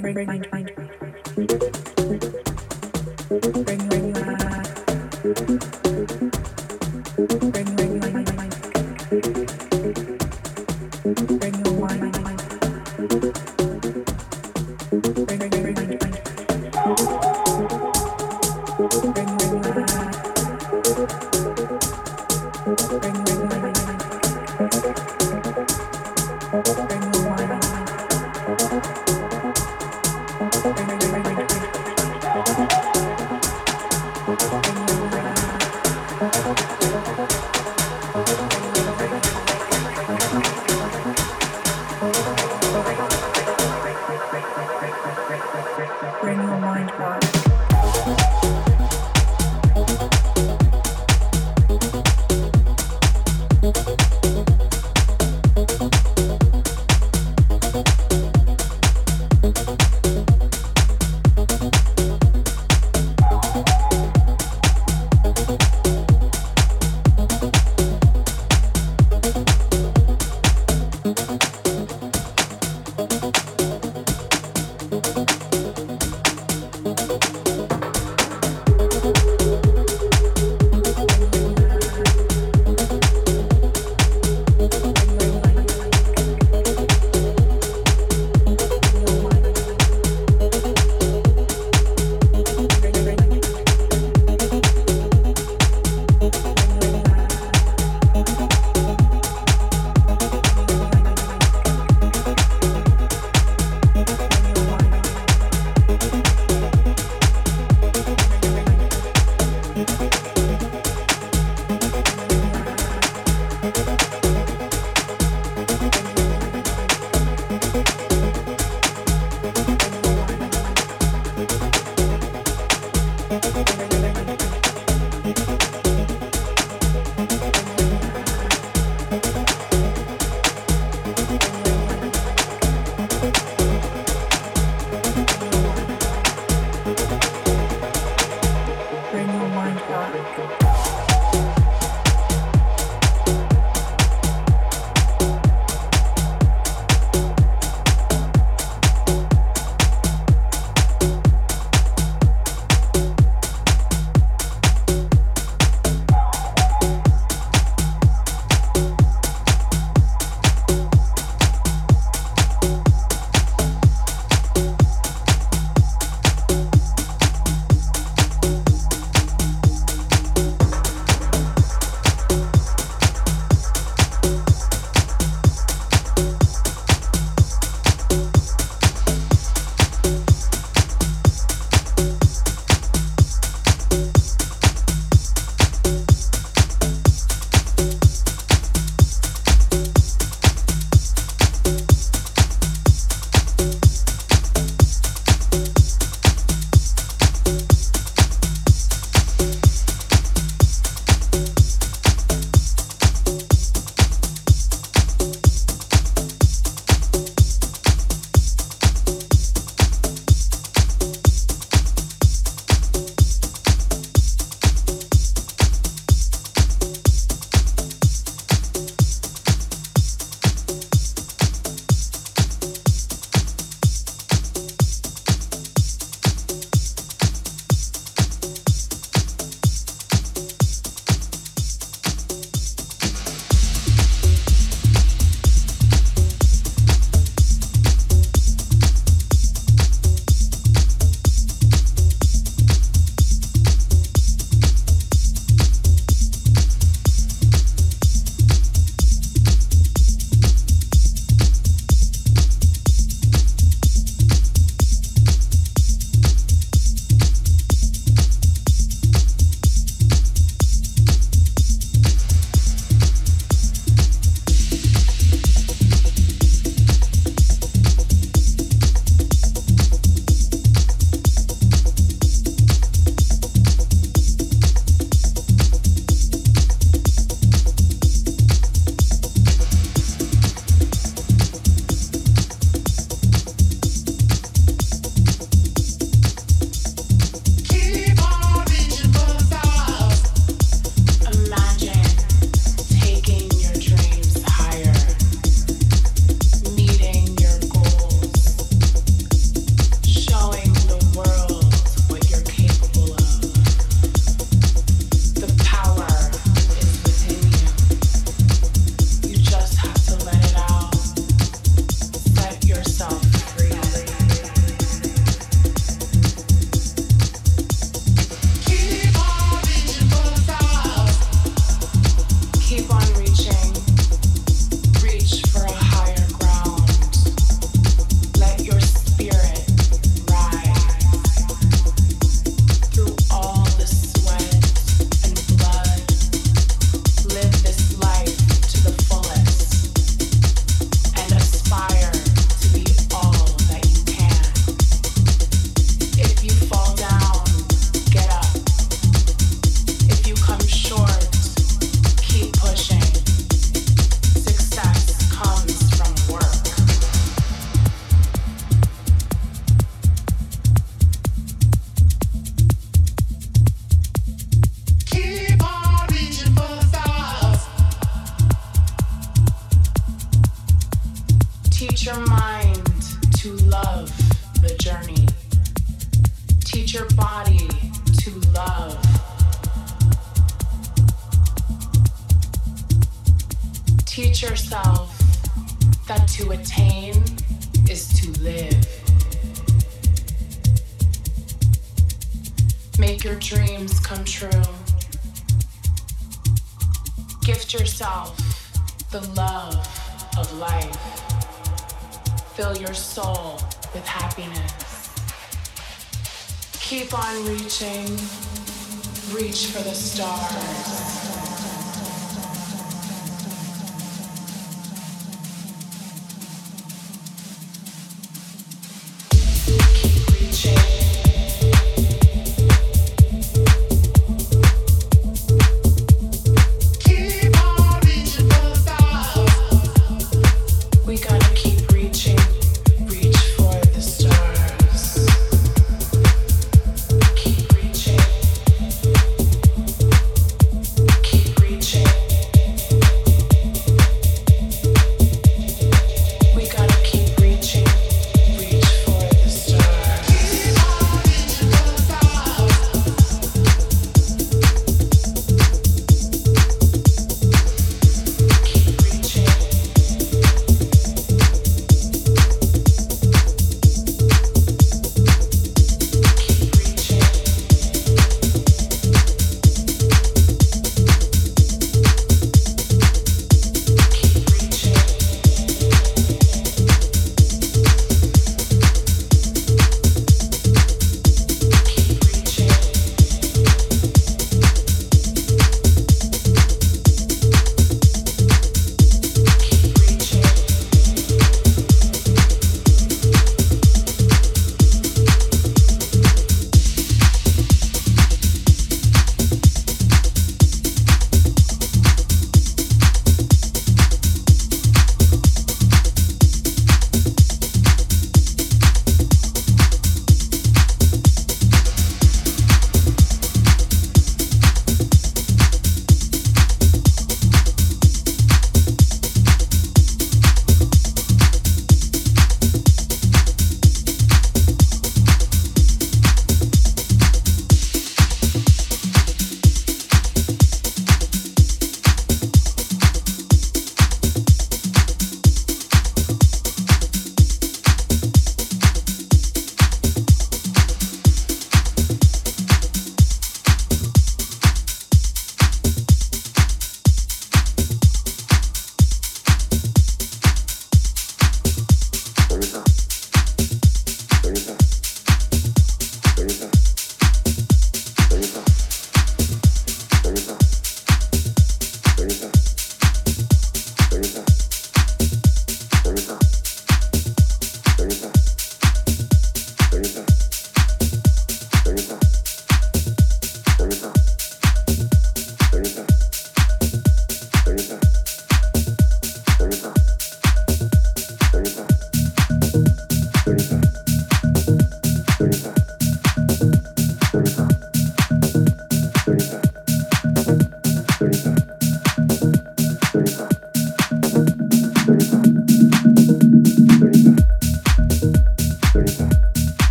bring, bring, bring,